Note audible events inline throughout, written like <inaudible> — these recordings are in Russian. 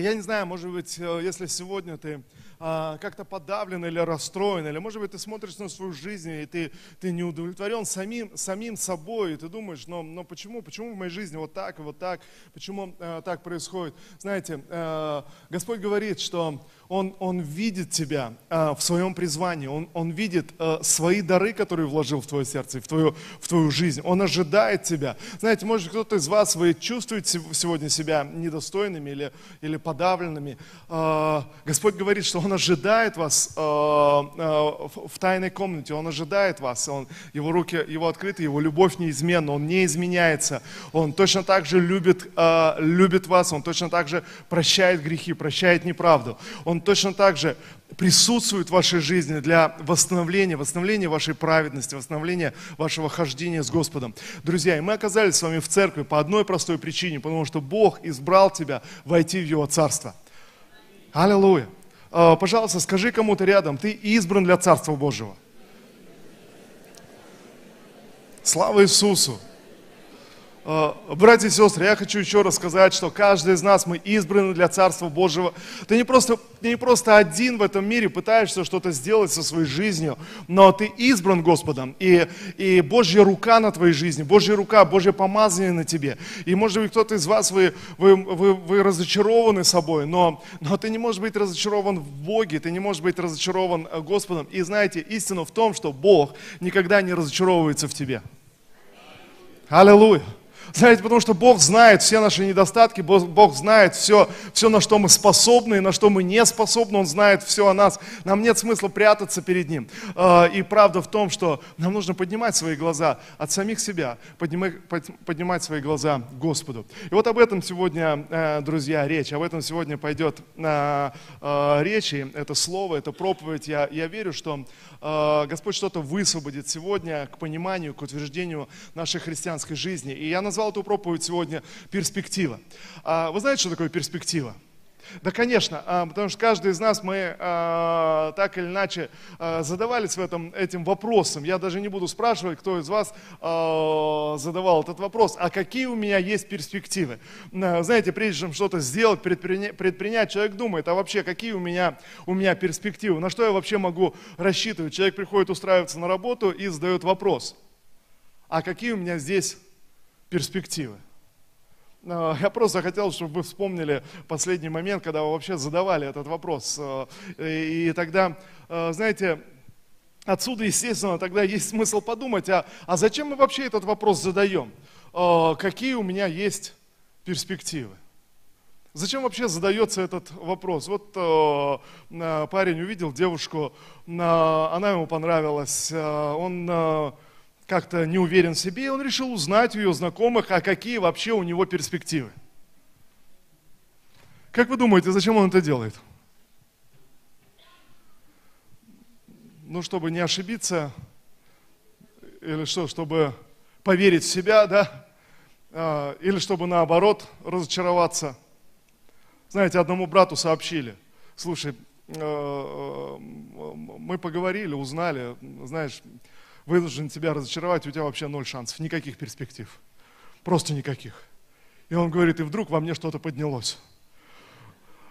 я не знаю, может быть, э, если сегодня ты а, как-то подавлен или расстроен, или, может быть, ты смотришь на свою жизнь, и ты, ты не удовлетворен самим, самим собой, и ты думаешь, но, но почему, почему в моей жизни вот так и вот так, почему э, так происходит? Знаете, э, Господь говорит, что он, он видит тебя э, в своем призвании, он, он видит э, свои дары, которые вложил в твое сердце, в твою, в твою жизнь. Он ожидает тебя. Знаете, может кто-то из вас, вы чувствуете сегодня себя недостойными или, или подавленными. Э, Господь говорит, что Он ожидает вас э, э, в, тайной комнате, Он ожидает вас. Он, его руки, Его открыты, Его любовь неизменна, Он не изменяется. Он точно так же любит, э, любит вас, Он точно так же прощает грехи, прощает неправду. Он точно так же присутствует в вашей жизни для восстановления, восстановления вашей праведности, восстановления вашего хождения с Господом. Друзья, и мы оказались с вами в церкви по одной простой причине, потому что Бог избрал тебя войти в Его Царство. Аллилуйя. А, пожалуйста, скажи кому-то рядом, ты избран для Царства Божьего. Слава Иисусу! Э, братья и сестры, я хочу еще раз сказать, что каждый из нас, мы избраны для Царства Божьего. Ты не просто, ты не просто один в этом мире пытаешься что-то сделать со своей жизнью, но ты избран Господом. И, и Божья рука на твоей жизни, Божья рука, Божье помазание на тебе. И может быть кто-то из вас, вы, вы, вы, вы разочарованы собой, но, но ты не можешь быть разочарован в Боге, ты не можешь быть разочарован э, Господом. И знаете, истина в том, что Бог никогда не разочаровывается в тебе. Аллилуйя. Знаете, потому что Бог знает все наши недостатки, Бог знает все, все, на что мы способны и на что мы не способны, Он знает все о нас. Нам нет смысла прятаться перед Ним. А, и правда в том, что нам нужно поднимать свои глаза от самих себя, поднимать, поднимать свои глаза Господу. И вот об этом сегодня, э, друзья, речь. Об этом сегодня пойдет э, э, речь, это слово, это проповедь. Я, я верю, что Господь что-то высвободит сегодня к пониманию, к утверждению нашей христианской жизни. И я назвал назвал эту проповедь сегодня «Перспектива». А вы знаете, что такое перспектива? Да, конечно, а, потому что каждый из нас, мы а, так или иначе а, задавались в этом, этим вопросом. Я даже не буду спрашивать, кто из вас задавал этот вопрос, а какие у меня есть перспективы. Знаете, прежде чем что-то сделать, предпринять, предпринять, человек думает, а вообще какие у меня, у меня перспективы, на что я вообще могу рассчитывать. Человек приходит устраиваться на работу и задает вопрос, а какие у меня здесь перспективы. Я просто хотел, чтобы вы вспомнили последний момент, когда вы вообще задавали этот вопрос. А, и тогда, а, знаете, отсюда, естественно, тогда есть смысл подумать, а, а зачем мы вообще этот вопрос задаем? Какие у меня есть перспективы? Зачем вообще задается этот вопрос? Вот э, парень увидел девушку, э, она ему понравилась, э, он как-то не уверен в себе, и он решил узнать у ее знакомых, а какие вообще у него перспективы. Как вы думаете, зачем он это делает? Ну, чтобы не ошибиться, или что, чтобы поверить в себя, да? А, или чтобы наоборот разочароваться. Знаете, одному брату сообщили, слушай, э, э, мы поговорили, узнали, знаешь, вынужден тебя разочаровать, у тебя вообще ноль шансов, никаких перспектив. Просто никаких. И он говорит, и вдруг во мне что-то поднялось.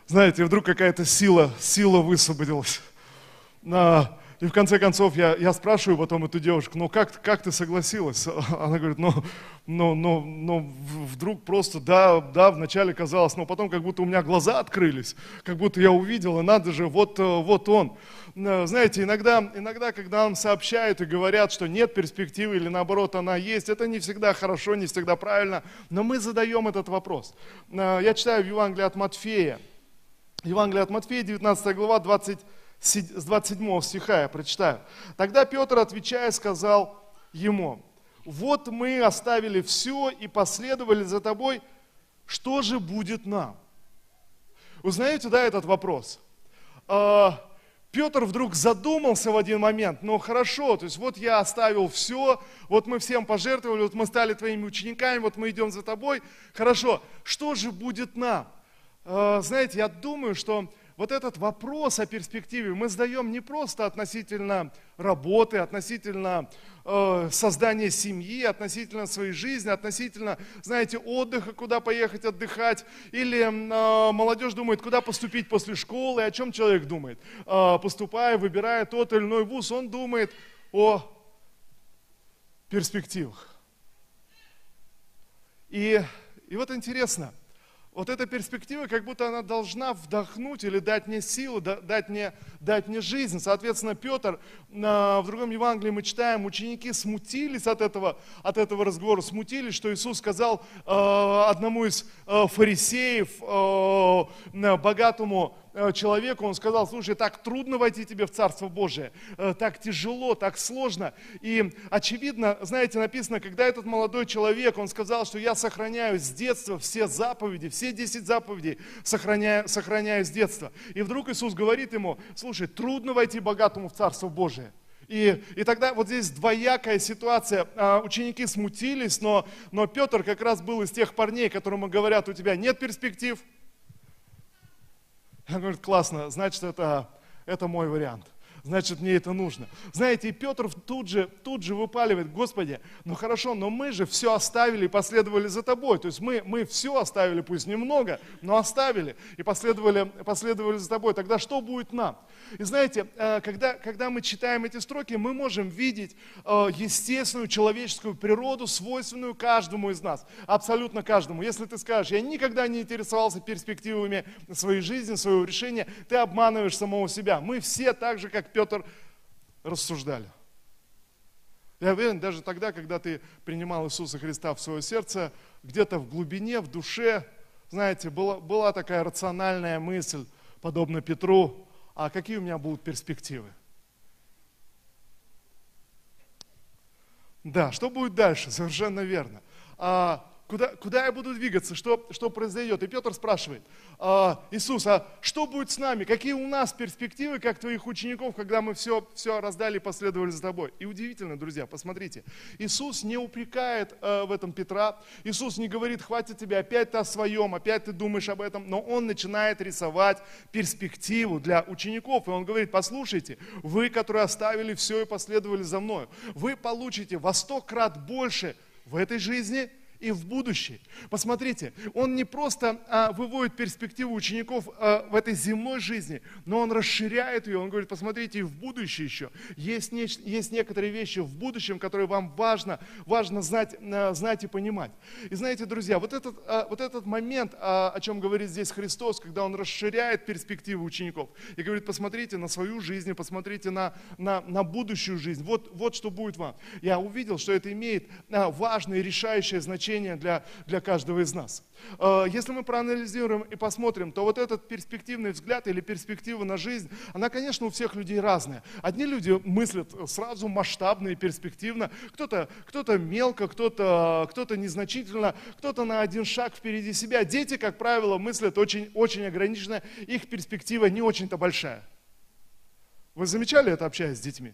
Знаете, вдруг какая-то сила, сила высвободилась. И в конце концов я, я спрашиваю потом эту девушку, ну как, как ты согласилась? <laughs> Она говорит, ну, ну, ну, ну вдруг просто, да, да, вначале казалось, но потом как будто у меня глаза открылись, как будто я увидел, и надо же, вот, э, вот он. Э, знаете, иногда, иногда, когда нам сообщают и говорят, что нет перспективы или наоборот она есть, это не всегда хорошо, не всегда правильно, но мы задаем этот вопрос. Э, я читаю в Евангелии от Матфея, Евангелие от Матфея, 19 глава, 20 с 27 стиха я прочитаю. Тогда Петр, отвечая, сказал ему, вот мы оставили все и последовали за тобой, что же будет нам? Узнаете, да, этот вопрос? А, Петр вдруг задумался в один момент, ну хорошо, то есть вот я оставил все, вот мы всем пожертвовали, вот мы стали твоими учениками, вот мы идем за тобой, хорошо, что же будет нам? А, знаете, я думаю, что вот этот вопрос о перспективе мы задаем не просто относительно работы, относительно э, создания семьи, относительно своей жизни, относительно, знаете, отдыха, куда поехать отдыхать, или э, молодежь думает, куда поступить после школы, о чем человек думает, э, поступая, выбирая тот или иной вуз, он думает о перспективах. И, и вот интересно, вот эта перспектива, как будто она должна вдохнуть или дать мне силу, дать мне, дать мне жизнь. Соответственно, Петр, в другом Евангелии мы читаем, ученики смутились от этого, от этого разговора, смутились, что Иисус сказал э, одному из э, фарисеев, богатому человеку, он сказал, слушай, так трудно войти тебе в Царство Божие, э, так тяжело, так сложно. И очевидно, знаете, написано, когда этот молодой человек, он сказал, что я сохраняю с детства все заповеди, все 10 заповедей сохраняю, сохраняю с детства. И вдруг Иисус говорит ему, слушай, трудно войти богатому в Царство Божие. И, и тогда вот здесь двоякая ситуация. А, ученики смутились, но, но Петр как раз был из тех парней, которым говорят, у тебя нет перспектив, он говорит, классно, значит, это, это мой вариант значит мне это нужно. Знаете, и Петр тут же, тут же выпаливает, Господи, ну хорошо, но мы же все оставили и последовали за тобой. То есть мы, мы все оставили, пусть немного, но оставили и последовали, последовали за тобой. Тогда что будет нам? И знаете, э, когда, когда мы читаем эти строки, мы можем видеть э, естественную человеческую природу, свойственную каждому из нас, абсолютно каждому. Если ты скажешь, я никогда не интересовался перспективами своей жизни, своего решения, ты обманываешь самого себя. Мы все так же, как Петр рассуждали. Я уверен, даже тогда, когда ты принимал Иисуса Христа в свое сердце, где-то в глубине, в душе, знаете, была, была такая рациональная мысль, подобно Петру, а какие у меня будут перспективы? Да, что будет дальше? Совершенно верно. А, Куда, куда я буду двигаться? Что, что произойдет? И Петр спрашивает, а, Иисус, а что будет с нами? Какие у нас перспективы, как твоих учеников, когда мы все, все раздали и последовали за тобой? И удивительно, друзья, посмотрите, Иисус не упрекает а, в этом Петра, Иисус не говорит, хватит тебе, опять ты о своем, опять ты думаешь об этом, но Он начинает рисовать перспективу для учеников, и Он говорит, послушайте, вы, которые оставили все и последовали за мной, вы получите во сто крат больше в этой жизни – и в будущее. Посмотрите, он не просто а, выводит перспективу учеников а, в этой земной жизни, но он расширяет ее. Он говорит, посмотрите, и в будущее еще. Есть, не, есть некоторые вещи в будущем, которые вам важно, важно знать, а, знать и понимать. И знаете, друзья, вот этот, а, вот этот момент, а, о чем говорит здесь Христос, когда он расширяет перспективу учеников и говорит, посмотрите на свою жизнь, посмотрите на, на, на будущую жизнь. Вот, вот что будет вам. Я увидел, что это имеет а, важное и решающее значение значение для, для каждого из нас. Э, если мы проанализируем и посмотрим, то вот этот перспективный взгляд или перспектива на жизнь, она, конечно, у всех людей разная. Одни люди мыслят сразу масштабно и перспективно, кто-то кто мелко, кто-то кто незначительно, кто-то на один шаг впереди себя. Дети, как правило, мыслят очень, очень ограниченно, их перспектива не очень-то большая. Вы замечали это, общаясь с детьми?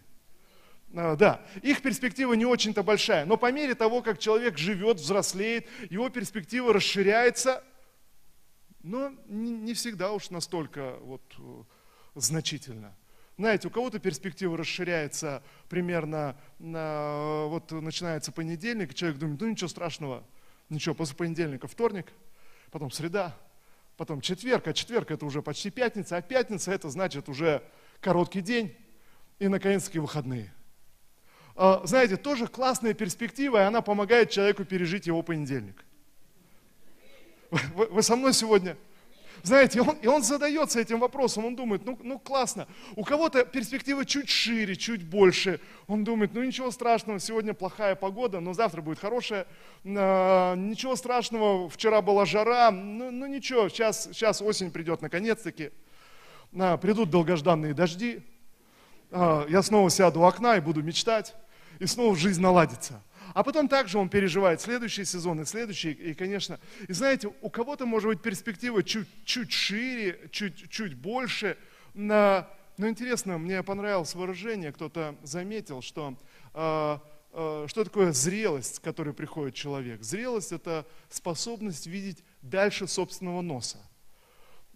А, да, их перспектива не очень-то большая, но по мере того, как человек живет, взрослеет, его перспектива расширяется, но не всегда уж настолько вот э, значительно. Знаете, у кого-то перспектива расширяется примерно, на, вот начинается понедельник, человек думает, ну ничего страшного, ничего, после понедельника вторник, потом среда, потом четверг, а четверг это уже почти пятница, а пятница это значит уже короткий день и наконец-таки выходные. А, знаете, тоже классная перспектива, и она помогает человеку пережить его понедельник. Вы, вы со мной сегодня? Знаете, он, и он задается этим вопросом, он думает, ну, ну классно. У кого-то перспектива чуть шире, чуть больше. Он думает, ну ничего страшного, сегодня плохая погода, но завтра будет хорошая. А, ничего страшного, вчера была жара, ну, ну ничего, сейчас, сейчас осень придет наконец-таки. А, придут долгожданные дожди. А, я снова сяду у окна и буду мечтать и снова жизнь наладится. А потом также он переживает следующий сезон и следующий, и, конечно, и знаете, у кого-то может быть перспектива чуть-чуть шире, чуть-чуть больше. Но, но интересно, мне понравилось выражение, кто-то заметил, что э, э, что такое зрелость, с которой приходит человек? Зрелость – это способность видеть дальше собственного носа.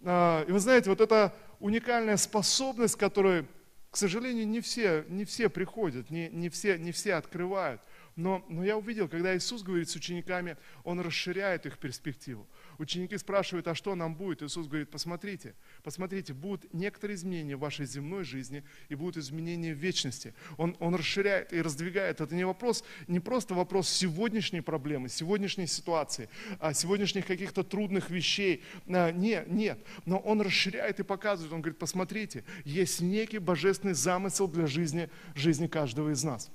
Э, и вы знаете, вот это уникальная способность, которую, к сожалению, не все, не все приходят, не, не, все, не все открывают. Но, но я увидел, когда Иисус говорит с учениками, Он расширяет их перспективу. Ученики спрашивают, а что нам будет? Иисус говорит, посмотрите, посмотрите, будут некоторые изменения в вашей земной жизни и будут изменения в вечности. Он, он расширяет и раздвигает. Это не вопрос, не просто вопрос сегодняшней проблемы, сегодняшней ситуации, а сегодняшних каких-то трудных вещей. А, нет, нет. Но он расширяет и показывает. Он говорит, посмотрите, есть некий божественный замысел для жизни, жизни каждого из нас.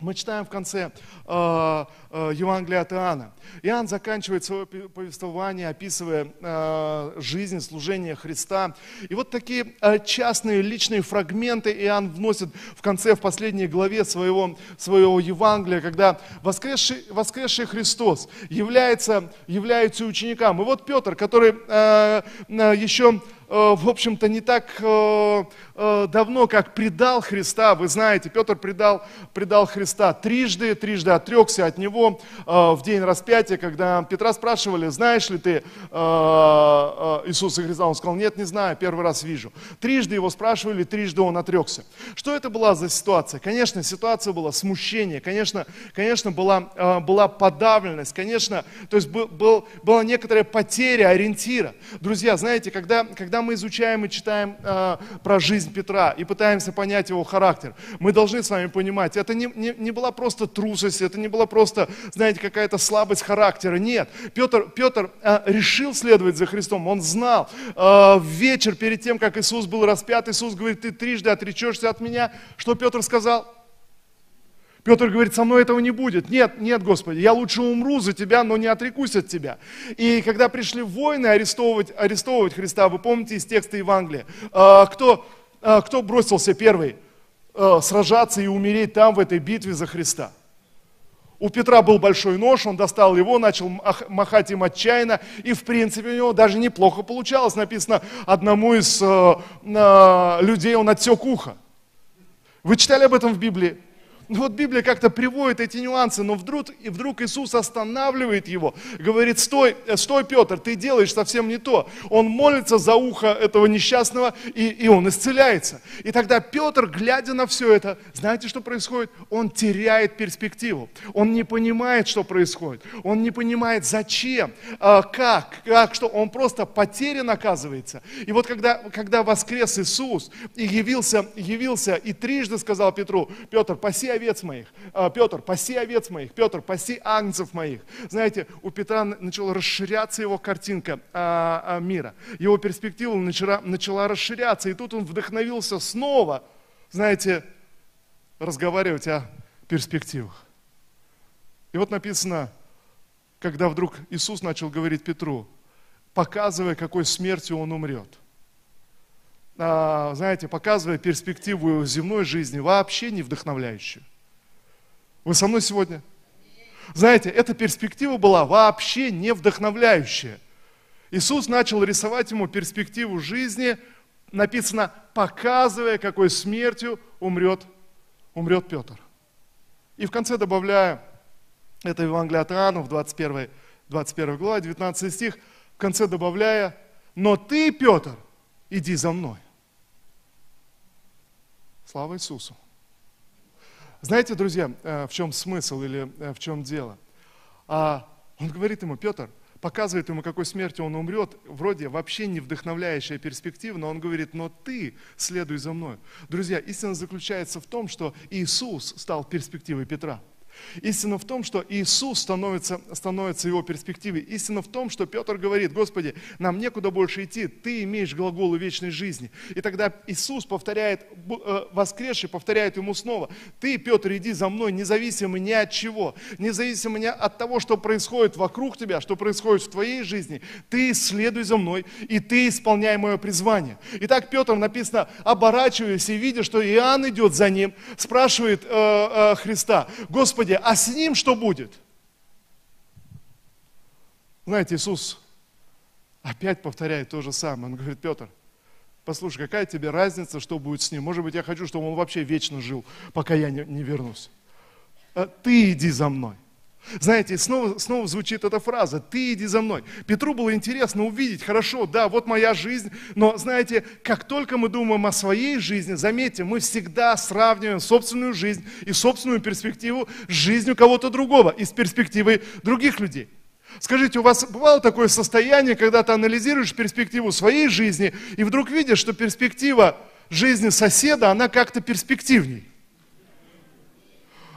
Мы читаем в конце э, э, Евангелия от Иоанна. Иоанн заканчивает свое повествование, описывая э, жизнь, служение Христа. И вот такие э, частные личные фрагменты Иоанн вносит в конце, в последней главе своего, своего Евангелия, когда воскресший, воскресший Христос является, является ученикам. И вот Петр, который э, э еще в общем-то, не так э, э, давно, как предал Христа. Вы знаете, Петр предал, предал Христа трижды, трижды отрекся от него в день распятия, когда Петра спрашивали, знаешь ли ты Иисуса Христа? Он сказал, нет, не знаю, первый раз вижу. Трижды его спрашивали, трижды он отрекся. Что это была за ситуация? Конечно, ситуация была смущение, конечно, конечно была, была подавленность, конечно, то есть был, был, была некоторая потеря ориентира. Друзья, знаете, когда когда мы изучаем и читаем э, про жизнь Петра и пытаемся понять его характер, мы должны с вами понимать, это не, не, не была просто трусость, это не была просто, знаете, какая-то слабость характера. Нет, Петр, Петр э, решил следовать за Христом, он знал. Э, вечер перед тем, как Иисус был распят, Иисус говорит, ты трижды отречешься от меня. Что Петр сказал? Петр говорит, со мной этого не будет. Нет, нет, Господи, я лучше умру за тебя, но не отрекусь от тебя. И когда пришли воины арестовывать, арестовывать Христа, вы помните из текста Евангелия, а, кто, а, кто бросился первый а, сражаться и умереть там, в этой битве за Христа? У Петра был большой нож, он достал его, начал махать им отчаянно, и в принципе у него даже неплохо получалось. Написано, одному из э, э, людей он отсек ухо. Вы читали об этом в Библии? Ну вот Библия как-то приводит эти нюансы, но вдруг, и вдруг Иисус останавливает его, говорит, стой, э, стой, Петр, ты делаешь совсем не то. Он молится за ухо этого несчастного, и, и он исцеляется. И тогда Петр, глядя на все это, знаете, что происходит? Он теряет перспективу. Он не понимает, что происходит. Он не понимает, зачем, а, как, как, что. Он просто потерян оказывается. И вот когда, когда воскрес Иисус и явился, явился и трижды сказал Петру, Петр, паси овец моих. А, Петр, паси овец моих. Петр, паси агнцев моих. Знаете, у Петра начала расширяться его картинка а, а, мира. Его перспектива начала, начала расширяться. И тут он вдохновился снова, знаете, разговаривать о перспективах. И вот написано, когда вдруг Иисус начал говорить Петру, показывая, какой смертью он умрет – знаете, показывая перспективу земной жизни, вообще не вдохновляющую. Вы со мной сегодня? Знаете, эта перспектива была вообще не вдохновляющая. Иисус начал рисовать ему перспективу жизни, написано, показывая, какой смертью умрет, умрет Петр. И в конце добавляя, это Евангелие от Иоанна в 21, 21 глава, 19 стих, в конце добавляя, но ты, Петр, иди за мной. Слава Иисусу. Знаете, друзья, э, в чем смысл или э, в чем дело? А он говорит ему, Петр, показывает ему, какой смертью он умрет, вроде вообще не вдохновляющая перспектива, но он говорит, но ты следуй за мной. Друзья, истина заключается в том, что Иисус стал перспективой Петра. Истина в том, что Иисус становится, становится его перспективой. Истина в том, что Петр говорит, Господи, нам некуда больше идти, Ты имеешь глаголы вечной жизни. И тогда Иисус повторяет, э, воскресший повторяет ему снова, Ты, Петр, иди за мной, независимо ни от чего, независимо ни от того, что происходит вокруг тебя, что происходит в твоей жизни, Ты следуй за мной, и Ты исполняй мое призвание. Итак, Петр написано, оборачиваясь и видя, что Иоанн идет за ним, спрашивает э, э, Христа, Господи, Господи, а с ним что будет? Знаете, Иисус опять повторяет то же самое. Он говорит, Петр, послушай, какая тебе разница, что будет с ним? Может быть, я хочу, чтобы он вообще вечно жил, пока я не, не вернусь. «А ты иди за мной. Знаете, снова, снова звучит эта фраза «ты иди за мной». Петру было интересно увидеть, хорошо, да, вот моя жизнь, но знаете, как только мы думаем о своей жизни, заметьте, мы всегда сравниваем собственную жизнь и собственную перспективу с жизнью кого-то другого и с перспективой других людей. Скажите, у вас бывало такое состояние, когда ты анализируешь перспективу своей жизни и вдруг видишь, что перспектива жизни соседа, она как-то перспективней?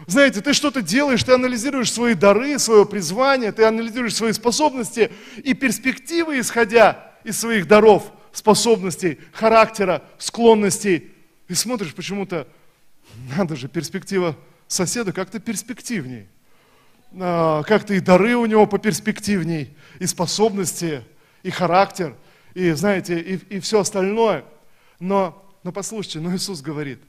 Знаете, ты что-то делаешь, ты анализируешь свои дары, свое призвание, ты анализируешь свои способности и перспективы, исходя из своих даров, способностей, характера, склонностей. И смотришь почему-то, надо же, перспектива соседа как-то перспективнее. А, как-то и дары у него поперспективней, и способности, и характер, и, знаете, и, и все остальное. Но, но послушайте, но Иисус говорит,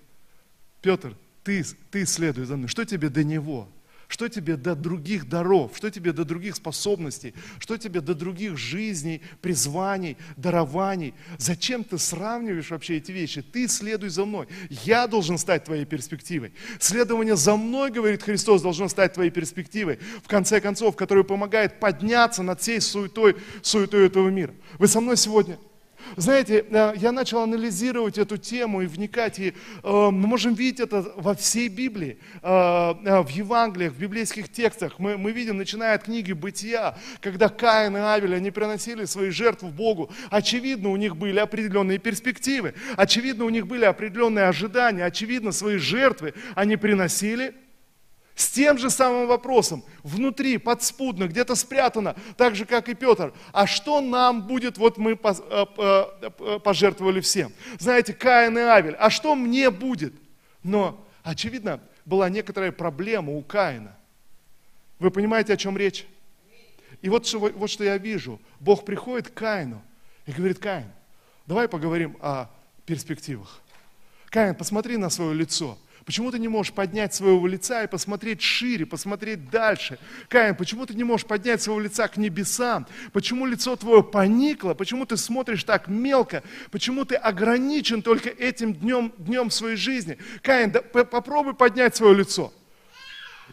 Петр, ты, ты следуй за мной. Что тебе до Него? Что тебе до других даров? Что тебе до других способностей? Что тебе до других жизней, призваний, дарований? Зачем ты сравниваешь вообще эти вещи? Ты следуй за мной. Я должен стать твоей перспективой. Следование за мной, говорит Христос, должно стать твоей перспективой. В конце концов, которая помогает подняться над всей суетой, суетой этого мира. Вы со мной сегодня? Знаете, э, я начал анализировать эту тему и вникать, и э, мы можем видеть это во всей Библии, э, в Евангелиях, в библейских текстах. Мы, мы видим, начиная от книги «Бытия», когда Каин и Авель, они приносили свои жертвы Богу. Очевидно, у них были определенные перспективы, очевидно, у них были определенные ожидания, очевидно, свои жертвы они приносили – с тем же самым вопросом, внутри, подспудно, где-то спрятано, так же, как и Петр. А что нам будет, вот мы э, э, пожертвовали всем. Знаете, Каин и Авель, а что мне будет? Но, очевидно, была некоторая проблема у Каина. Вы понимаете, о чем речь? И вот, вот что я вижу. Бог приходит к Каину и говорит, Каин, давай поговорим о перспективах. Каин, посмотри на свое лицо. Почему ты не можешь поднять своего лица и посмотреть шире, посмотреть дальше? Каин, почему ты не можешь поднять своего лица к небесам? Почему лицо твое поникло? Почему ты смотришь так мелко? Почему ты ограничен только этим днем, днем своей жизни? Каин, да, попробуй поднять свое лицо.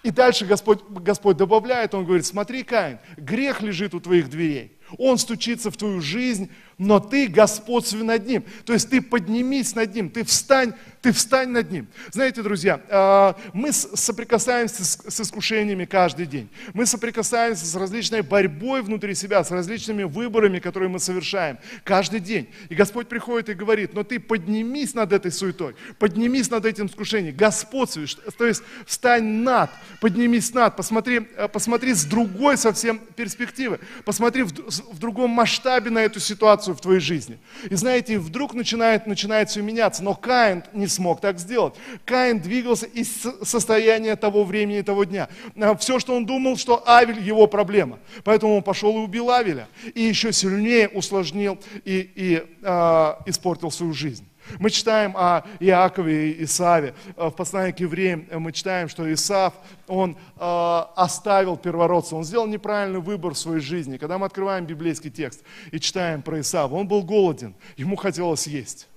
И дальше Господь, Господь добавляет, Он говорит, смотри, Каин, грех лежит у твоих дверей. Он стучится в твою жизнь, но ты господствуй над ним. То есть ты поднимись над ним, ты встань, ты встань над ним. Знаете, друзья, а, мы соприкасаемся с искушениями каждый день. Мы соприкасаемся с различной борьбой внутри себя, с различными выборами, которые мы совершаем каждый день. И Господь приходит и говорит, но ты поднимись над этой суетой, поднимись над этим искушением, господствуй, то есть встань над, поднимись над, посмотри, посмотри с другой совсем перспективы, посмотри в, в другом масштабе на эту ситуацию в твоей жизни. И знаете, вдруг начинает, начинает все меняться. Но Каин не смог так сделать. Каин двигался из состояния того времени, того дня. А все, что он думал, что Авель его проблема. Поэтому он пошел и убил Авеля. И еще сильнее усложнил и, и э, испортил свою жизнь. Мы читаем о Иакове и Исаве. В послании к евреям мы читаем, что Исав, он э, оставил первородство, он сделал неправильный выбор в своей жизни. Когда мы открываем библейский текст и читаем про Исава, он был голоден, ему хотелось есть.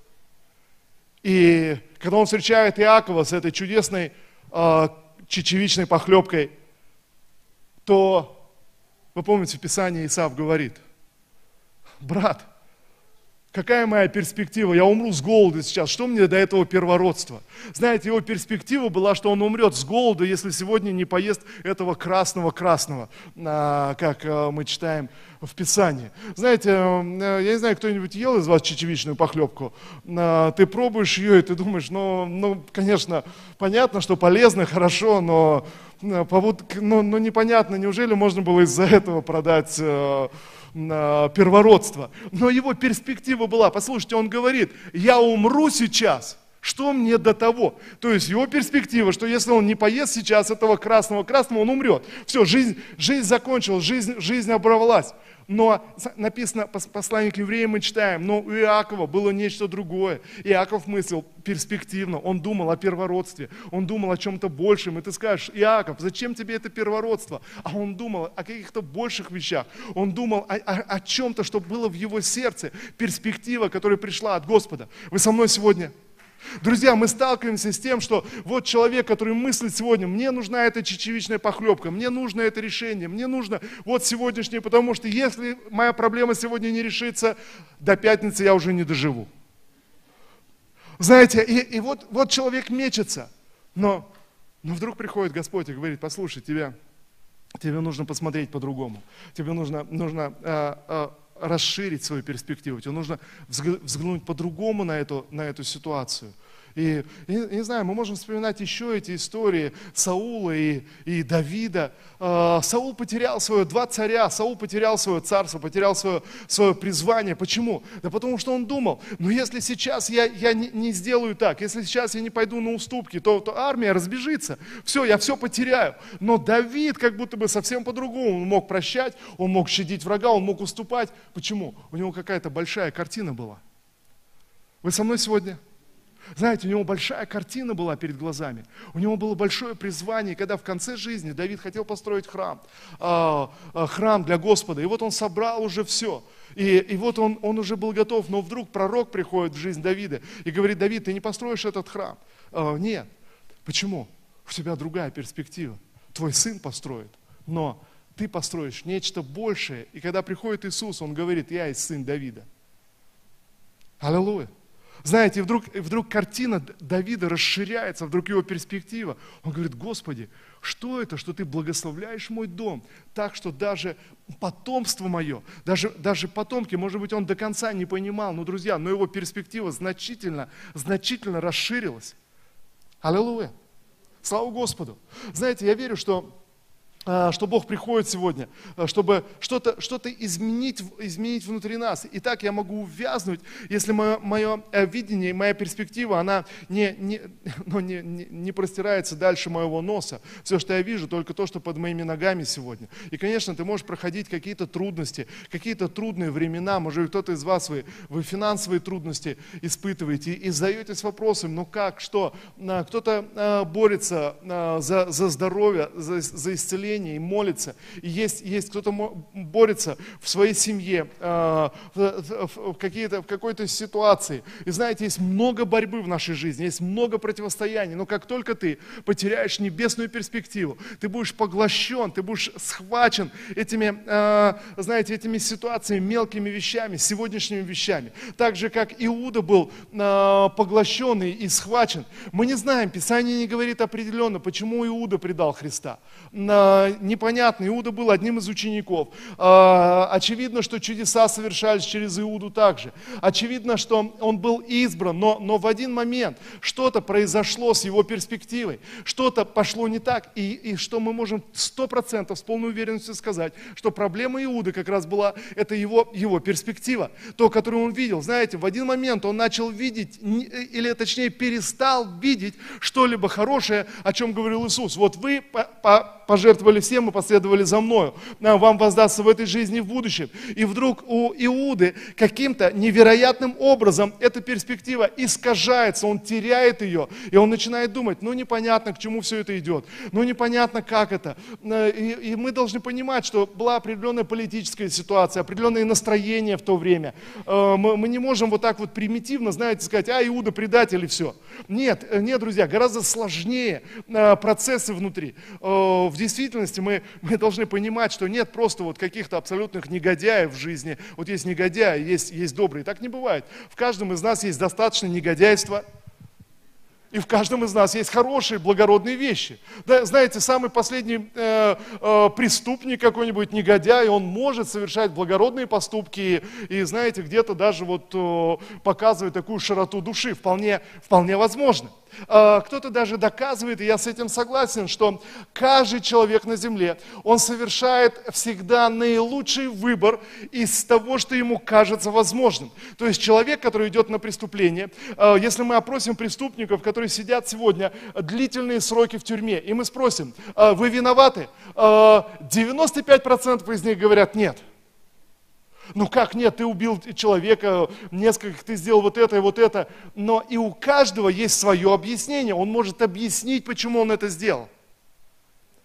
И когда он встречает Иакова с этой чудесной э, чечевичной похлебкой, то, вы помните, в Писании Исав говорит, брат, Какая моя перспектива? Я умру с голода сейчас. Что мне до этого первородства? Знаете, его перспектива была, что он умрет с голода, если сегодня не поест этого красного-красного, а, как а, мы читаем в Писании. Знаете, э, я не знаю, кто-нибудь ел из вас чечевичную похлебку. А, ты пробуешь ее, и ты думаешь, ну, ну конечно, понятно, что полезно, хорошо, но, но, но непонятно, неужели можно было из-за этого продать э, первородства. Но его перспектива была, послушайте, он говорит, я умру сейчас, что мне до того? То есть его перспектива, что если он не поест сейчас этого красного-красного, он умрет. Все, жизнь, жизнь закончилась, жизнь, жизнь оборвалась. Но написано, послание к евреям мы читаем, но у Иакова было нечто другое. Иаков мыслил перспективно, он думал о первородстве, он думал о чем-то большем. И ты скажешь, Иаков, зачем тебе это первородство? А он думал о каких-то больших вещах. Он думал о, о, о чем-то, что было в его сердце, перспектива, которая пришла от Господа. Вы со мной сегодня? Друзья, мы сталкиваемся с тем, что вот человек, который мыслит сегодня, мне нужна эта чечевичная похлебка, мне нужно это решение, мне нужно вот сегодняшнее, потому что если моя проблема сегодня не решится, до пятницы я уже не доживу. Знаете, и, и вот, вот человек мечется, но, но вдруг приходит Господь и говорит, послушай, тебя, тебе нужно посмотреть по-другому, тебе нужно, нужно а, а, расширить свою перспективу, тебе нужно взглянуть по-другому на эту, на эту ситуацию – и, и, не знаю, мы можем вспоминать еще эти истории Саула и, и Давида. Э, Саул потерял свое, два царя, Саул потерял свое царство, потерял свое, свое призвание. Почему? Да потому что он думал, ну если сейчас я, я не, не сделаю так, если сейчас я не пойду на уступки, то, то армия разбежится, все, я все потеряю. Но Давид как будто бы совсем по-другому, он мог прощать, он мог щадить врага, он мог уступать. Почему? У него какая-то большая картина была. Вы со мной сегодня? Знаете, у него большая картина была перед глазами. У него было большое призвание, когда в конце жизни Давид хотел построить храм, а, а, храм для Господа. И вот он собрал уже все. И, и вот он, он уже был готов, но вдруг пророк приходит в жизнь Давида и говорит, Давид, ты не построишь этот храм. А, нет. Почему? У тебя другая перспектива. Твой сын построит, но ты построишь нечто большее. И когда приходит Иисус, он говорит, я есть сын Давида. Аллилуйя. Знаете, вдруг, вдруг картина Давида расширяется, вдруг его перспектива. Он говорит, Господи, что это, что ты благословляешь мой дом так, что даже потомство мое, даже, даже потомки, может быть, он до конца не понимал, но, друзья, но его перспектива значительно, значительно расширилась. Аллилуйя. Слава Господу. Знаете, я верю, что что Бог приходит сегодня, а, чтобы что-то что изменить, изменить внутри нас. И так я могу увязнуть, если мое, мое э, видение, моя перспектива, она не, не, <laughs> ну, не, не, не простирается дальше моего носа. Все, что я вижу, только то, что под моими ногами сегодня. И, конечно, ты можешь проходить какие-то трудности, какие-то трудные времена. Может кто-то из вас, вы, вы финансовые трудности испытываете и задаетесь вопросом, ну как, что? А, кто-то борется за, за здоровье, за, за исцеление, служение и молится. И есть, есть кто-то борется в своей семье, э, в, в, в какой-то ситуации. И знаете, есть много борьбы в нашей жизни, есть много противостояний. Но как только ты потеряешь небесную перспективу, ты будешь поглощен, ты будешь схвачен этими, э, знаете, этими ситуациями, мелкими вещами, сегодняшними вещами. Так же, как Иуда был э, поглощенный и схвачен. Мы не знаем, Писание не говорит определенно, почему Иуда предал Христа непонятно. Иуда был одним из учеников. А, очевидно, что чудеса совершались через Иуду также. Очевидно, что он был избран, но, но в один момент что-то произошло с его перспективой. Что-то пошло не так. И, и что мы можем сто процентов с полной уверенностью сказать, что проблема Иуды как раз была, это его, его перспектива. То, которую он видел. Знаете, в один момент он начал видеть, или точнее перестал видеть что-либо хорошее, о чем говорил Иисус. Вот вы по, по, пожертвовали всем и последовали за мною. Вам воздастся в этой жизни в будущем. И вдруг у Иуды каким-то невероятным образом эта перспектива искажается, он теряет ее, и он начинает думать, ну непонятно, к чему все это идет, ну непонятно, как это. И, и мы должны понимать, что была определенная политическая ситуация, определенные настроения в то время. Э, мы, мы не можем вот так вот примитивно, знаете, сказать, а Иуда предатель и все. Нет, э, нет, друзья, гораздо сложнее э, процессы внутри. В действительности мы, мы должны понимать, что нет просто вот каких-то абсолютных негодяев в жизни. Вот есть негодяи, есть, есть добрые. Так не бывает. В каждом из нас есть достаточно негодяйства, и в каждом из нас есть хорошие, благородные вещи. Да, знаете, самый последний э, э, преступник какой-нибудь, негодяй, он может совершать благородные поступки и, и знаете, где-то даже вот э, показывает такую широту души. Вполне, вполне возможно. А, кто-то даже доказывает, и я с этим согласен, что каждый человек на земле, он совершает всегда наилучший выбор из того, что ему кажется возможным. То есть человек, который идет на преступление, а, если мы опросим преступников, которые сидят сегодня длительные сроки в тюрьме, и мы спросим, «А вы виноваты? 95% из них говорят нет. Ну как нет, ты убил человека, нескольких, ты сделал вот это и вот это. Но и у каждого есть свое объяснение. Он может объяснить, почему он это сделал.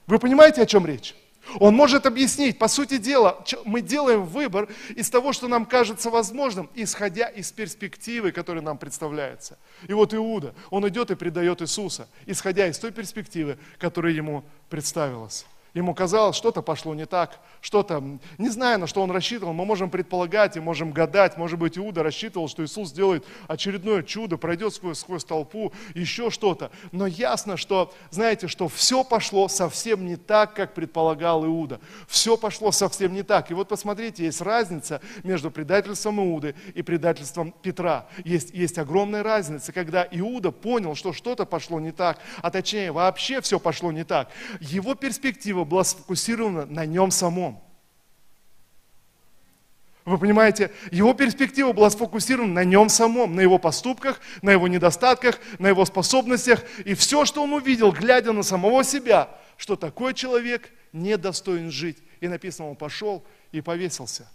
Вы понимаете, о чем речь? Он может объяснить, по сути дела, мы делаем выбор из того, что нам кажется возможным, исходя из перспективы, которая нам представляется. И вот Иуда, он идет и предает Иисуса, исходя из той перспективы, которая ему представилась. Ему казалось, что-то пошло не так, что-то, не знаю, на что он рассчитывал, мы можем предполагать и можем гадать, может быть, Иуда рассчитывал, что Иисус сделает очередное чудо, пройдет сквозь, сквозь толпу, еще что-то. Но ясно, что, знаете, что все пошло совсем не так, как предполагал Иуда. Все пошло совсем не так. И вот посмотрите, есть разница между предательством Иуды и предательством Петра. Есть, есть огромная разница, когда Иуда понял, что что-то пошло не так, а точнее вообще все пошло не так. Его перспектива перспектива была сфокусирована на нем самом. Вы понимаете, его перспектива была сфокусирована на нем самом, на его поступках, на его недостатках, на его способностях. И все, что он увидел, глядя на самого себя, что такой человек недостоин жить. И написано, он пошел и повесился.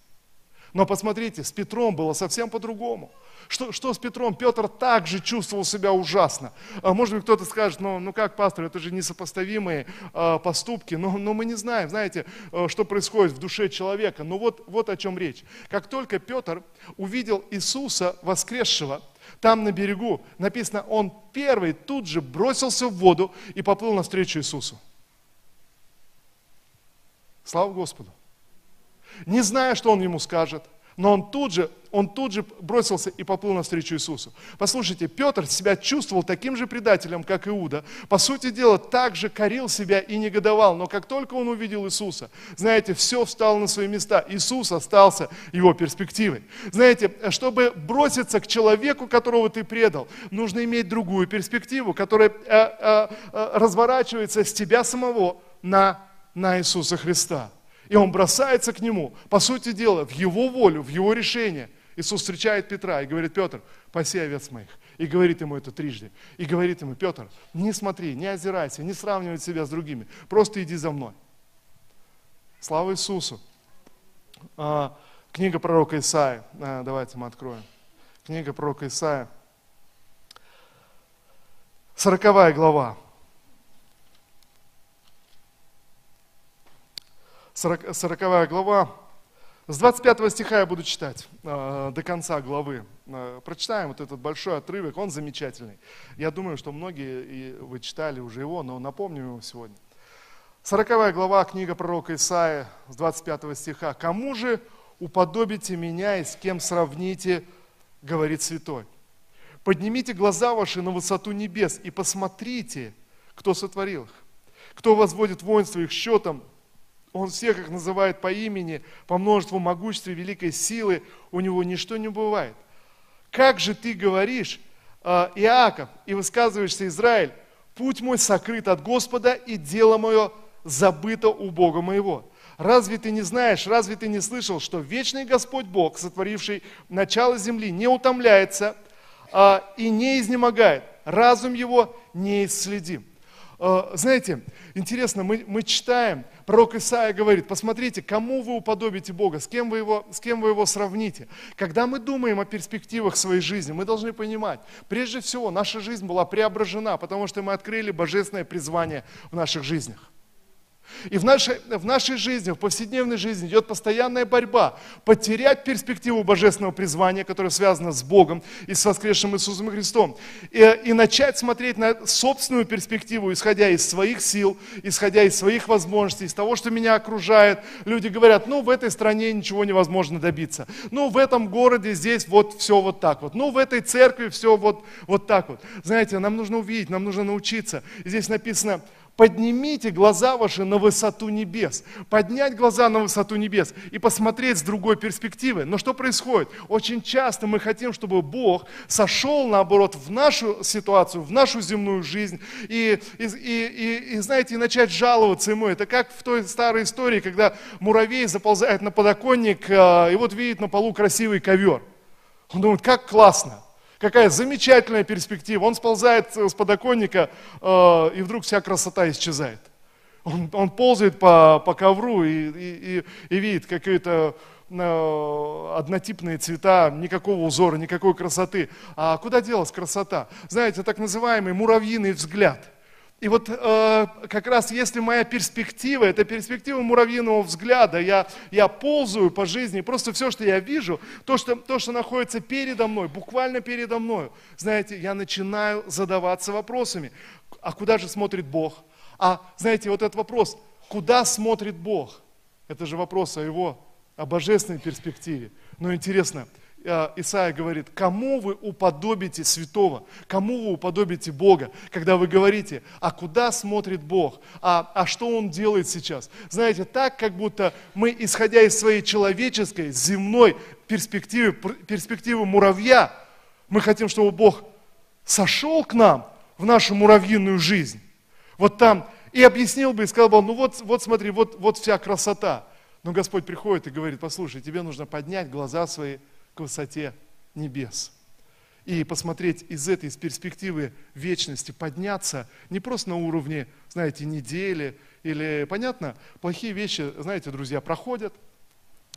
Но посмотрите, с Петром было совсем по-другому. Что, что с Петром? Петр также чувствовал себя ужасно. А может быть, кто-то скажет, ну, ну как, пастор, это же несопоставимые э, поступки. Но, но мы не знаем, знаете, э, что происходит в душе человека. Но вот, вот о чем речь. Как только Петр увидел Иисуса воскресшего, там на берегу написано, он первый тут же бросился в воду и поплыл навстречу Иисусу. Слава Господу. Не зная, что он ему скажет – но он тут же, он тут же бросился и поплыл навстречу Иисусу. Послушайте, Петр себя чувствовал таким же предателем, как Иуда. По сути дела, также корил себя и негодовал. Но как только он увидел Иисуса, знаете, все встало на свои места. Иисус остался его перспективой. Знаете, чтобы броситься к человеку, которого ты предал, нужно иметь другую перспективу, которая э, э, э, разворачивается с тебя самого на, на Иисуса Христа. И он бросается к нему, по сути дела, в его волю, в его решение. Иисус встречает Петра и говорит, Петр, паси овец моих. И говорит ему это трижды. И говорит ему, Петр, не смотри, не озирайся, не сравнивай себя с другими. Просто иди за мной. Слава Иисусу. А, книга пророка Исаия. А, давайте мы откроем. Книга пророка Исаия. Сороковая глава. 40, 40 глава. С 25 стиха я буду читать э, до конца главы. Э, прочитаем вот этот большой отрывок, он замечательный. Я думаю, что многие и вы читали уже его, но напомним его сегодня. 40 глава, книга пророка Исаия, с 25 стиха. «Кому же уподобите меня и с кем сравните, говорит святой? Поднимите глаза ваши на высоту небес и посмотрите, кто сотворил их, кто возводит воинство их счетом, он всех их называет по имени, по множеству могущества и великой силы. У него ничто не бывает. Как же ты говоришь, а, Иаков, и высказываешься, Израиль, путь мой сокрыт от Господа, и дело мое забыто у Бога моего. Разве ты не знаешь, разве ты не слышал, что вечный Господь Бог, сотворивший начало земли, не утомляется а, и не изнемогает, разум его не исследим. А, знаете, интересно, мы, мы читаем, Пророк Исаия говорит, посмотрите, кому вы уподобите Бога, с кем, вы его, с кем вы его сравните. Когда мы думаем о перспективах своей жизни, мы должны понимать, прежде всего, наша жизнь была преображена, потому что мы открыли божественное призвание в наших жизнях. И в нашей, в нашей жизни, в повседневной жизни идет постоянная борьба потерять перспективу божественного призвания, которое связано с Богом и с воскресшим Иисусом Христом, и, и начать смотреть на собственную перспективу, исходя из своих сил, исходя из своих возможностей, из того, что меня окружает. Люди говорят, ну в этой стране ничего невозможно добиться, ну в этом городе здесь вот все вот так вот, ну в этой церкви все вот, вот так вот. Знаете, нам нужно увидеть, нам нужно научиться. здесь написано, поднимите глаза ваши на высоту небес. Поднять глаза на высоту небес и посмотреть с другой перспективы. Но что происходит? Очень часто мы хотим, чтобы Бог сошел, наоборот, в нашу ситуацию, в нашу земную жизнь и, и, и, и, знаете, и начать жаловаться Ему. Это как в той старой истории, когда муравей заползает на подоконник э, и вот видит на полу красивый ковер. Он думает, как классно. Какая замечательная перспектива. Он сползает с подоконника, э, и вдруг вся красота исчезает. Он, он ползает по, по ковру и, и, и, и видит какие-то э, однотипные цвета, никакого узора, никакой красоты. А куда делась красота? Знаете, так называемый муравьиный взгляд. И вот э, как раз если моя перспектива, это перспектива муравьиного взгляда, я, я ползаю по жизни, просто все, что я вижу, то что, то, что находится передо мной, буквально передо мной, знаете, я начинаю задаваться вопросами. А куда же смотрит Бог? А знаете, вот этот вопрос, куда смотрит Бог? Это же вопрос о его, о божественной перспективе. Но интересно, Исаия говорит, кому вы уподобите святого, кому вы уподобите Бога, когда вы говорите, а куда смотрит Бог, а, а что Он делает сейчас. Знаете, так, как будто мы, исходя из своей человеческой, земной перспективы, перспективы муравья, мы хотим, чтобы Бог сошел к нам в нашу муравьиную жизнь. Вот там, и объяснил бы, и сказал бы, ну вот, вот смотри, вот, вот вся красота. Но Господь приходит и говорит, послушай, тебе нужно поднять глаза свои, к высоте небес. И посмотреть из этой из перспективы вечности, подняться не просто на уровне, знаете, недели или, понятно, плохие вещи, знаете, друзья, проходят.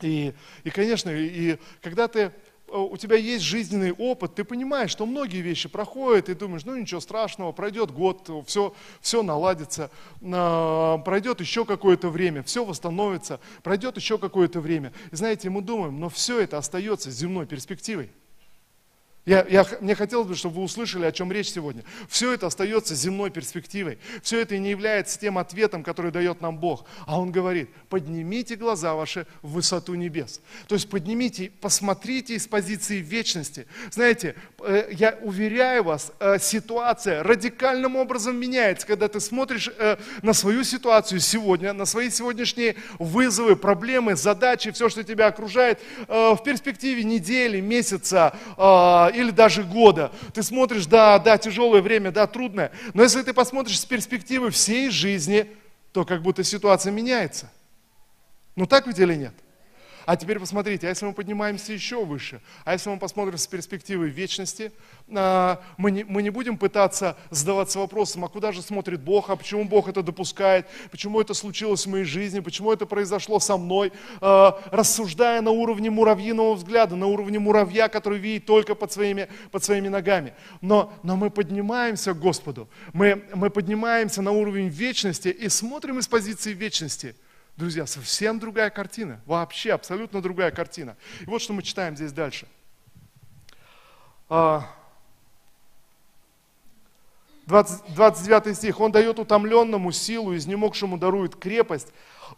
И, и конечно, и когда ты у тебя есть жизненный опыт, ты понимаешь, что многие вещи проходят, и думаешь, ну ничего страшного, пройдет год, все, все наладится, а, пройдет еще какое-то время, все восстановится, пройдет еще какое-то время. И знаете, мы думаем, но все это остается земной перспективой. Я, я, мне хотелось бы, чтобы вы услышали, о чем речь сегодня. Все это остается земной перспективой. Все это не является тем ответом, который дает нам Бог. А Он говорит, поднимите глаза ваши в высоту небес. То есть поднимите, посмотрите из позиции вечности. Знаете, э, я уверяю вас, э, ситуация радикальным образом меняется, когда ты смотришь э, на свою ситуацию сегодня, на свои сегодняшние вызовы, проблемы, задачи, все, что тебя окружает в перспективе недели, месяца, или даже года. Ты смотришь, да, да, тяжелое время, да, трудное. Но если ты посмотришь с перспективы всей жизни, то как будто ситуация меняется. Ну так ведь или нет? А теперь посмотрите, а если мы поднимаемся еще выше, а если мы посмотрим с перспективы вечности, а, мы не, мы не будем пытаться задаваться вопросом, а куда же смотрит Бог, а почему Бог это допускает, почему это случилось в моей жизни, почему это произошло со мной, а, рассуждая на уровне муравьиного взгляда, на уровне муравья, который видит только под своими, под своими ногами. Но, но мы поднимаемся к Господу, мы, мы поднимаемся на уровень вечности и смотрим из позиции вечности – Друзья, совсем другая картина, вообще абсолютно другая картина. И вот что мы читаем здесь дальше. 20, 29 стих. «Он дает утомленному силу, изнемогшему дарует крепость.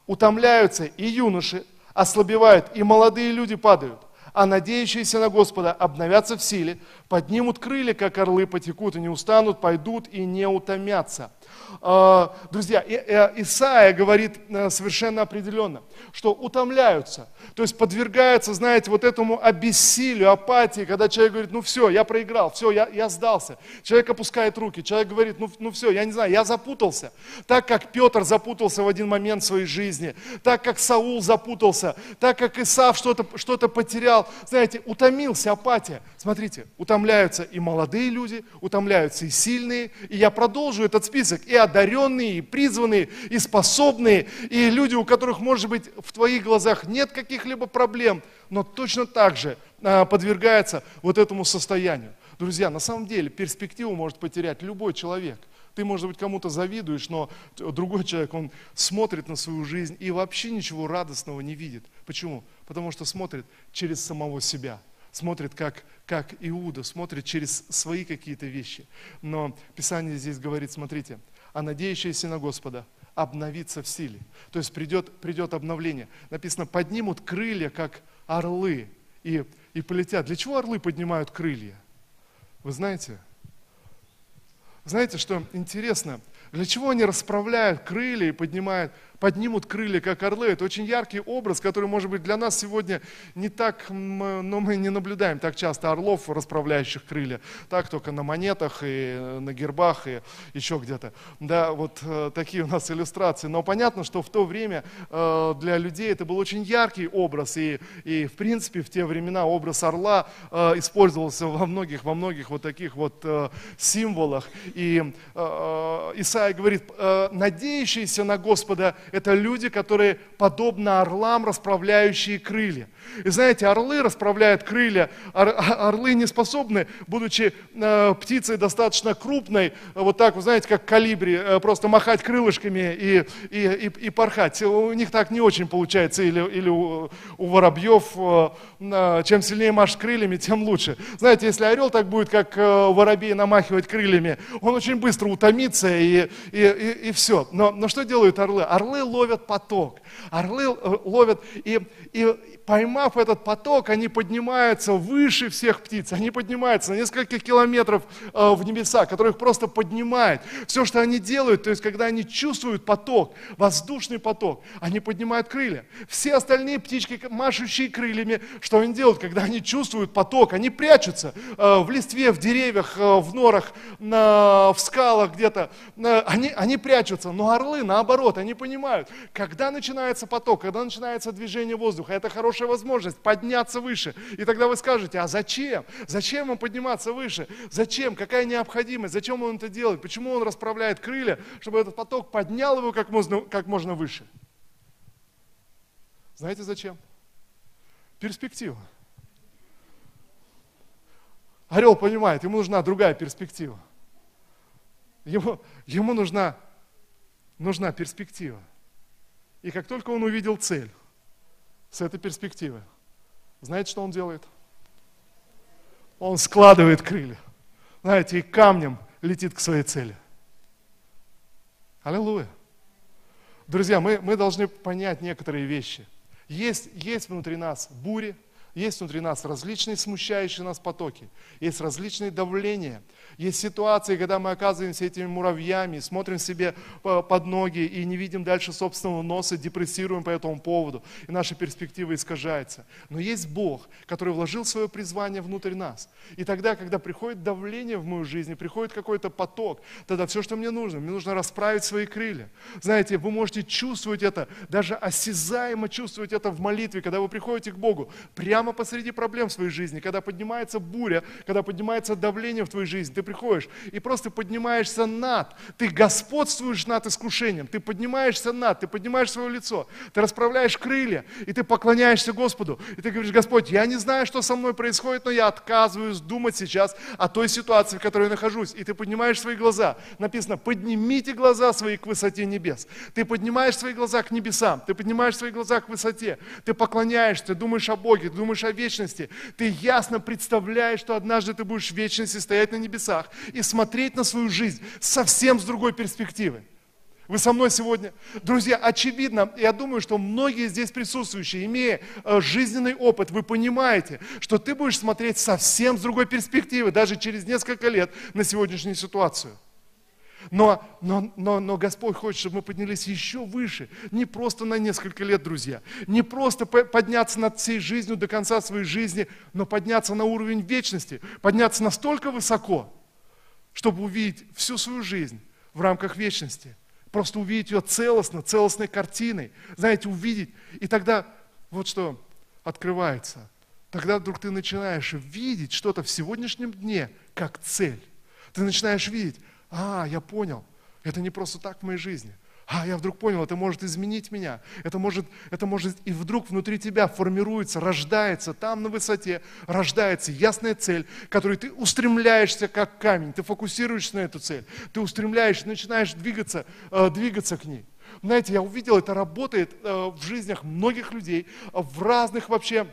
Утомляются и юноши, ослабевают, и молодые люди падают. А надеющиеся на Господа обновятся в силе, поднимут крылья, как орлы, потекут и не устанут, пойдут и не утомятся». А, друзья, Исаия говорит э, совершенно определенно, что утомляются, то есть подвергаются, знаете, вот этому обессилию, апатии, когда человек говорит, ну все, я проиграл, все, я, я сдался. Человек опускает руки, человек говорит, ну, ну все, я не знаю, я запутался. Так как Петр запутался в один момент в своей жизни, так как Саул запутался, так как Исав что-то что потерял, знаете, утомился, апатия. Смотрите, утомляются и молодые люди, утомляются и сильные, и я продолжу этот список и одаренные, и призванные, и способные, и люди, у которых, может быть, в твоих глазах нет каких-либо проблем, но точно так же а, подвергается вот этому состоянию. Друзья, на самом деле перспективу может потерять любой человек. Ты, может быть, кому-то завидуешь, но другой человек, он смотрит на свою жизнь и вообще ничего радостного не видит. Почему? Потому что смотрит через самого себя – смотрит как, как Иуда, смотрит через свои какие-то вещи. Но Писание здесь говорит, смотрите, а надеющиеся на Господа обновится в силе. То есть придет, придет обновление. Написано, поднимут крылья, как орлы, и, и полетят. Для чего орлы поднимают крылья? Вы знаете? Знаете, что интересно? Для чего они расправляют крылья и поднимают поднимут крылья, как орлы. Это очень яркий образ, который, может быть, для нас сегодня не так, но мы не наблюдаем так часто орлов, расправляющих крылья. Так только на монетах и э, на гербах и еще где-то. Да, вот э, такие у нас иллюстрации. Но понятно, что в то время э, для людей это был очень яркий образ. И, и в принципе, в те времена образ орла использовался во многих, во многих вот таких вот символах. И Исаия говорит, надеющийся на Господа это люди, которые подобно орлам, расправляющие крылья. И знаете, орлы расправляют крылья, <laughs> орлы не способны, будучи э, птицей достаточно крупной, вот так, вы знаете, как калибри, э, просто махать крылышками и, и, и, и порхать. У них так не очень получается, или, или у, у воробьев, э, чем сильнее машешь крыльями, тем лучше. Знаете, если орел так будет, как воробей, намахивать крыльями, он очень быстро утомится и, и, и, и все. Но, но что делают орлы? Орлы ловят поток. Орлы ловят и, и поймав этот поток, они поднимаются выше всех птиц, они поднимаются на несколько километров э, в небеса, которых просто поднимает. Все, что они делают, то есть когда они чувствуют поток, воздушный поток, они поднимают крылья. Все остальные птички, машущие крыльями, что они делают, когда они чувствуют поток, они прячутся э, в листве, в деревьях, э, в норах, в скалах где-то, они, они прячутся, но орлы наоборот, они понимают, когда начинается поток, когда начинается движение воздуха, это хорошо хорошая возможность подняться выше. И тогда вы скажете, а зачем? Зачем ему подниматься выше? Зачем? Какая необходимость? Зачем он это делает? Почему он расправляет крылья, чтобы этот поток поднял его как можно, как можно выше? Знаете зачем? Перспектива. Орел понимает, ему нужна другая перспектива. Ему, ему нужна, нужна перспектива. И как только он увидел цель, с этой перспективы. Знаете, что он делает? Он складывает крылья. Знаете, и камнем летит к своей цели. Аллилуйя. Друзья, мы, мы должны понять некоторые вещи. Есть, есть внутри нас бури, есть внутри нас различные смущающие нас потоки, есть различные давления, есть ситуации, когда мы оказываемся этими муравьями, смотрим себе под ноги и не видим дальше собственного носа, депрессируем по этому поводу, и наша перспектива искажается. Но есть Бог, который вложил свое призвание внутрь нас. И тогда, когда приходит давление в мою жизнь, приходит какой-то поток, тогда все, что мне нужно, мне нужно расправить свои крылья. Знаете, вы можете чувствовать это, даже осязаемо чувствовать это в молитве, когда вы приходите к Богу, прямо прямо посреди проблем в своей жизни, когда поднимается буря, когда поднимается давление в твоей жизни, ты приходишь и просто поднимаешься над, ты господствуешь над искушением, ты поднимаешься над, ты поднимаешь свое лицо, ты расправляешь крылья, и ты поклоняешься Господу, и ты говоришь, Господь, я не знаю, что со мной происходит, но я отказываюсь думать сейчас о той ситуации, в которой я нахожусь, и ты поднимаешь свои глаза, написано, поднимите глаза свои к высоте небес, ты поднимаешь свои глаза к небесам, ты поднимаешь свои глаза к высоте, ты поклоняешься, ты думаешь о Боге, ты думаешь думаешь о вечности, ты ясно представляешь, что однажды ты будешь в вечности стоять на небесах и смотреть на свою жизнь совсем с другой перспективы. Вы со мной сегодня? Друзья, очевидно, я думаю, что многие здесь присутствующие, имея э, жизненный опыт, вы понимаете, что ты будешь смотреть совсем с другой перспективы, даже через несколько лет на сегодняшнюю ситуацию. Но, но, но, но Господь хочет, чтобы мы поднялись еще выше. Не просто на несколько лет, друзья. Не просто подняться над всей жизнью до конца своей жизни, но подняться на уровень вечности. Подняться настолько высоко, чтобы увидеть всю свою жизнь в рамках вечности. Просто увидеть ее целостно, целостной картиной. Знаете, увидеть. И тогда вот что открывается. Тогда вдруг ты начинаешь видеть что-то в сегодняшнем дне как цель. Ты начинаешь видеть, а, я понял, это не просто так в моей жизни. А, я вдруг понял, это может изменить меня. Это может, это может и вдруг внутри тебя формируется, рождается там на высоте, рождается ясная цель, которой ты устремляешься как камень, ты фокусируешься на эту цель, ты устремляешься, начинаешь двигаться, э, двигаться к ней. Знаете, я увидел, это работает э, в жизнях многих людей, в разных вообще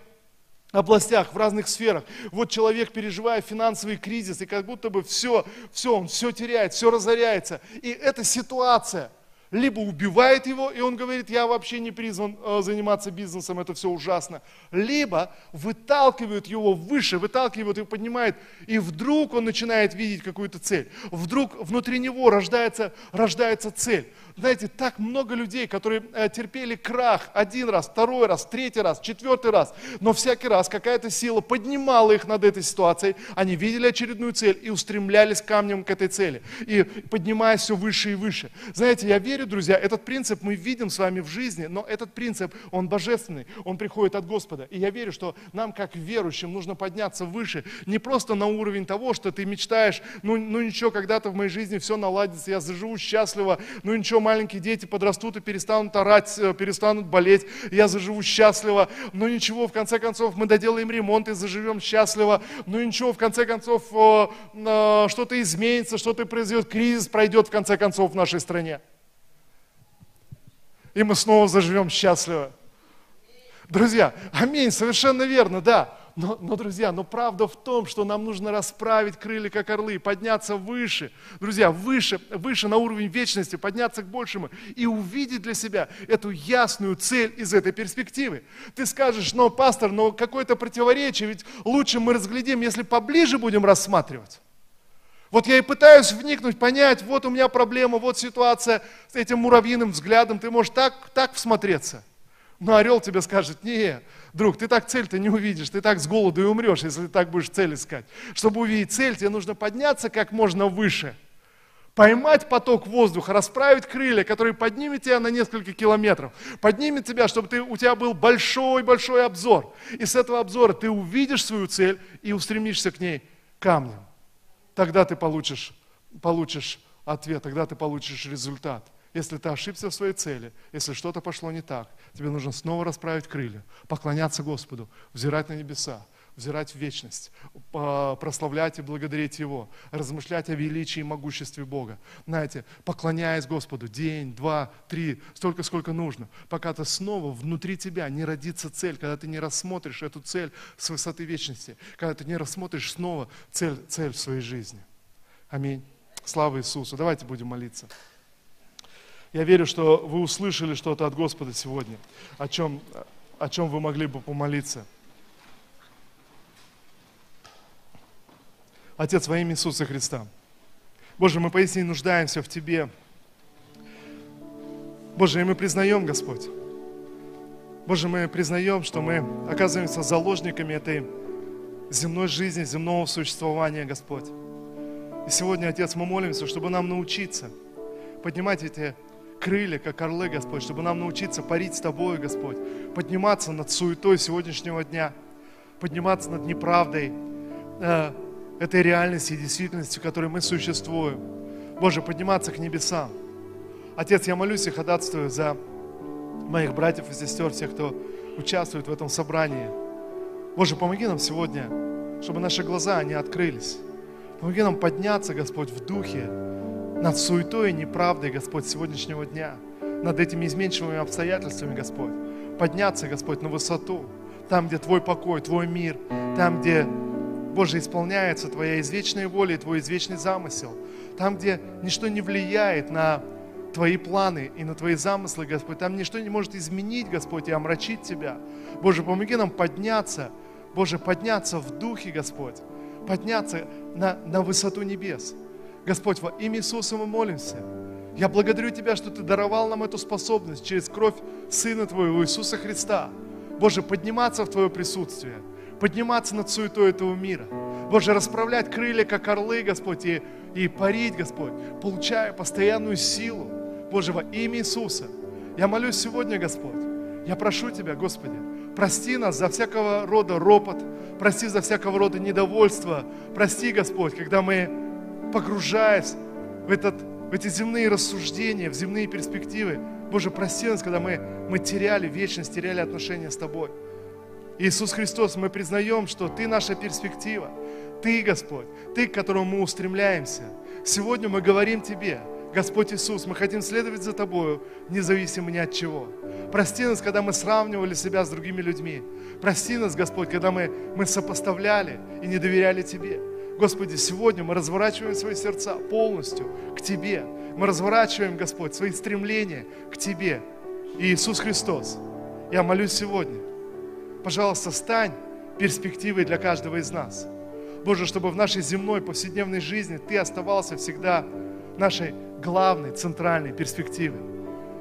областях, в разных сферах. Вот человек, переживая финансовый кризис, и как будто бы все, все, он все теряет, все разоряется. И эта ситуация либо убивает его, и он говорит, я вообще не призван э, заниматься бизнесом, это все ужасно. Либо выталкивают его выше, выталкивают и поднимают, и вдруг он начинает видеть какую-то цель. Вдруг внутри него рождается, рождается цель. Знаете, так много людей, которые э, терпели крах один раз, второй раз, третий раз, четвертый раз, но всякий раз какая-то сила поднимала их над этой ситуацией, они видели очередную цель и устремлялись камнем к этой цели, и поднимаясь все выше и выше. Знаете, я верю, друзья, этот принцип мы видим с вами в жизни, но этот принцип, он божественный, он приходит от Господа. И я верю, что нам, как верующим, нужно подняться выше, не просто на уровень того, что ты мечтаешь, ну, ну ничего, когда-то в моей жизни все наладится, я заживу счастливо, ну ничего, маленькие дети подрастут и перестанут орать, э, перестанут болеть, я заживу счастливо. Но ничего, в конце концов, мы доделаем ремонт и заживем счастливо. Но ничего, в конце концов, что-то изменится, что-то произойдет, кризис пройдет в конце концов в нашей стране. И мы снова заживем счастливо. Друзья, аминь, совершенно верно, да. Но, но, друзья, но правда в том, что нам нужно расправить крылья, как орлы, подняться выше, друзья, выше, выше на уровень вечности, подняться к большему и увидеть для себя эту ясную цель из этой перспективы. Ты скажешь, но, пастор, но какое-то противоречие, ведь лучше мы разглядим, если поближе будем рассматривать. Вот я и пытаюсь вникнуть, понять, вот у меня проблема, вот ситуация с этим муравьиным взглядом, ты можешь так, так всмотреться. Но орел тебе скажет, не, друг, ты так цель-то не увидишь, ты так с голоду и умрешь, если ты так будешь цель искать. Чтобы увидеть цель, тебе нужно подняться как можно выше, поймать поток воздуха, расправить крылья, которые поднимет тебя на несколько километров, поднимет тебя, чтобы ты, у тебя был большой-большой обзор. И с этого обзора ты увидишь свою цель и устремишься к ней камнем. Тогда ты получишь, получишь ответ, тогда ты получишь результат. Если ты ошибся в своей цели, если что-то пошло не так, тебе нужно снова расправить крылья, поклоняться Господу, взирать на небеса, взирать в вечность, прославлять и благодарить Его, размышлять о величии и могуществе Бога. Знаете, поклоняясь Господу день, два, три, столько, сколько нужно, пока ты снова внутри тебя не родится цель, когда ты не рассмотришь эту цель с высоты вечности, когда ты не рассмотришь снова цель, цель в своей жизни. Аминь. Слава Иисусу. Давайте будем молиться. Я верю, что вы услышали что-то от Господа сегодня, о чем, о чем вы могли бы помолиться. Отец, во имя Иисуса Христа. Боже, мы поистине нуждаемся в Тебе. Боже, и мы признаем, Господь. Боже, мы признаем, что мы оказываемся заложниками этой земной жизни, земного существования, Господь. И сегодня, Отец, мы молимся, чтобы нам научиться поднимать эти крылья, как орлы, Господь, чтобы нам научиться парить с Тобой, Господь, подниматься над суетой сегодняшнего дня, подниматься над неправдой э, этой реальности и действительности, в которой мы существуем. Боже, подниматься к небесам. Отец, я молюсь и ходатайствую за моих братьев и сестер, всех, кто участвует в этом собрании. Боже, помоги нам сегодня, чтобы наши глаза, они открылись. Помоги нам подняться, Господь, в духе, над суетой и неправдой, Господь, сегодняшнего дня, над этими изменчивыми обстоятельствами, Господь. Подняться, Господь, на высоту, там, где Твой покой, Твой мир, там, где, Боже, исполняется Твоя извечная воля и Твой извечный замысел, там, где ничто не влияет на Твои планы и на Твои замыслы, Господь. Там ничто не может изменить, Господь, и омрачить Тебя. Боже, помоги нам подняться, Боже, подняться в духе, Господь, подняться на, на высоту небес. Господь, во имя Иисуса мы молимся. Я благодарю Тебя, что Ты даровал нам эту способность через кровь Сына Твоего Иисуса Христа. Боже, подниматься в Твое присутствие, подниматься над суетой этого мира. Боже, расправлять крылья, как орлы, Господь, и, и парить, Господь, получая постоянную силу. Боже, во имя Иисуса. Я молюсь сегодня, Господь. Я прошу Тебя, Господи, прости нас за всякого рода ропот, прости за всякого рода недовольство. Прости, Господь, когда мы погружаясь в, этот, в эти земные рассуждения, в земные перспективы. Боже, прости нас, когда мы, мы теряли вечность, теряли отношения с Тобой. Иисус Христос, мы признаем, что Ты наша перспектива. Ты, Господь, Ты, к которому мы устремляемся. Сегодня мы говорим Тебе, Господь Иисус, мы хотим следовать за Тобою, независимо ни от чего. Прости нас, когда мы сравнивали себя с другими людьми. Прости нас, Господь, когда мы, мы сопоставляли и не доверяли Тебе. Господи, сегодня мы разворачиваем свои сердца полностью к Тебе. Мы разворачиваем, Господь, свои стремления к Тебе. И Иисус Христос, я молюсь сегодня, пожалуйста, стань перспективой для каждого из нас. Боже, чтобы в нашей земной повседневной жизни Ты оставался всегда нашей главной, центральной перспективой.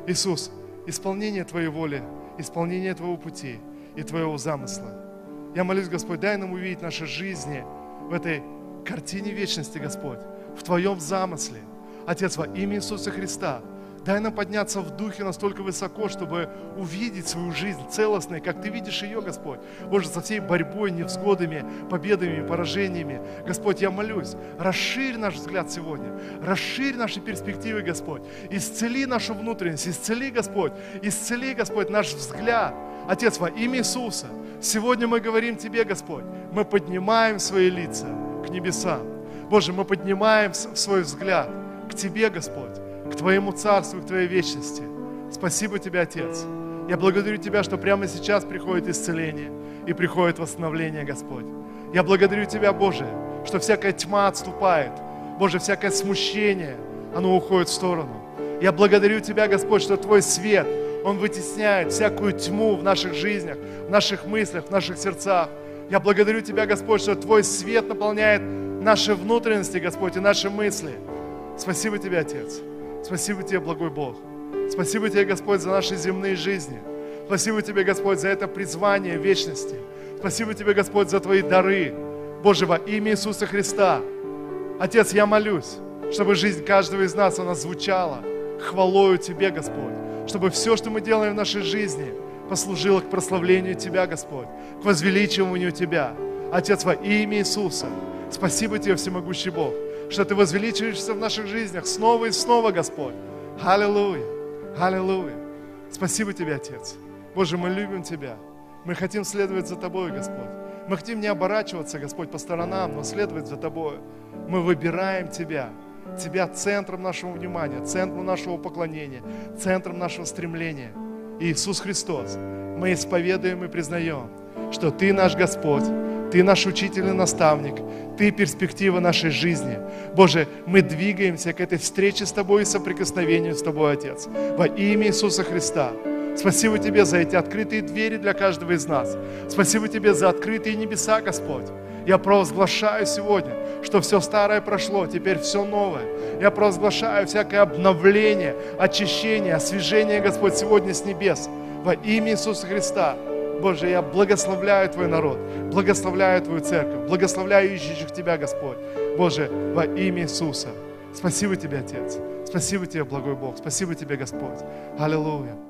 Иисус, исполнение Твоей воли, исполнение Твоего пути и Твоего замысла. Я молюсь, Господь, дай нам увидеть наши жизни в этой картине вечности, Господь, в Твоем замысле. Отец, во имя Иисуса Христа, Дай нам подняться в духе настолько высоко, чтобы увидеть свою жизнь целостной, как Ты видишь ее, Господь. Боже, со всей борьбой, невзгодами, победами, поражениями. Господь, я молюсь, расширь наш взгляд сегодня, расширь наши перспективы, Господь. Исцели нашу внутренность, исцели, Господь, исцели, Господь, наш взгляд. Отец, во имя Иисуса, сегодня мы говорим Тебе, Господь, мы поднимаем свои лица к небесам. Боже, мы поднимаем свой взгляд к Тебе, Господь к Твоему Царству, к Твоей вечности. Спасибо Тебе, Отец. Я благодарю Тебя, что прямо сейчас приходит исцеление и приходит восстановление, Господь. Я благодарю Тебя, Боже, что всякая тьма отступает. Боже, всякое смущение, оно уходит в сторону. Я благодарю Тебя, Господь, что Твой свет, Он вытесняет всякую тьму в наших жизнях, в наших мыслях, в наших сердцах. Я благодарю Тебя, Господь, что Твой свет наполняет наши внутренности, Господь, и наши мысли. Спасибо Тебе, Отец. Спасибо Тебе, благой Бог. Спасибо Тебе, Господь, за наши земные жизни. Спасибо Тебе, Господь, за это призвание вечности. Спасибо Тебе, Господь, за Твои дары. Боже, во имя Иисуса Христа. Отец, я молюсь, чтобы жизнь каждого из нас, она звучала хвалою Тебе, Господь. Чтобы все, что мы делаем в нашей жизни, послужило к прославлению Тебя, Господь, к возвеличиванию Тебя. Отец, во имя Иисуса, спасибо Тебе, всемогущий Бог, что Ты возвеличиваешься в наших жизнях снова и снова, Господь. Аллилуйя, аллилуйя. Спасибо Тебе, Отец. Боже, мы любим Тебя. Мы хотим следовать за Тобой, Господь. Мы хотим не оборачиваться, Господь, по сторонам, но следовать за Тобой. Мы выбираем Тебя. Тебя центром нашего внимания, центром нашего поклонения, центром нашего стремления. Иисус Христос, мы исповедуем и признаем, что Ты наш Господь, ты наш учитель и наставник. Ты перспектива нашей жизни. Боже, мы двигаемся к этой встрече с Тобой и соприкосновению с Тобой, Отец. Во имя Иисуса Христа. Спасибо Тебе за эти открытые двери для каждого из нас. Спасибо Тебе за открытые небеса, Господь. Я провозглашаю сегодня, что все старое прошло, теперь все новое. Я провозглашаю всякое обновление, очищение, освежение, Господь, сегодня с небес. Во имя Иисуса Христа. Боже, я благословляю Твой народ, благословляю Твою церковь, благословляю ищущих Тебя, Господь. Боже, во имя Иисуса. Спасибо Тебе, Отец. Спасибо Тебе, благой Бог. Спасибо Тебе, Господь. Аллилуйя.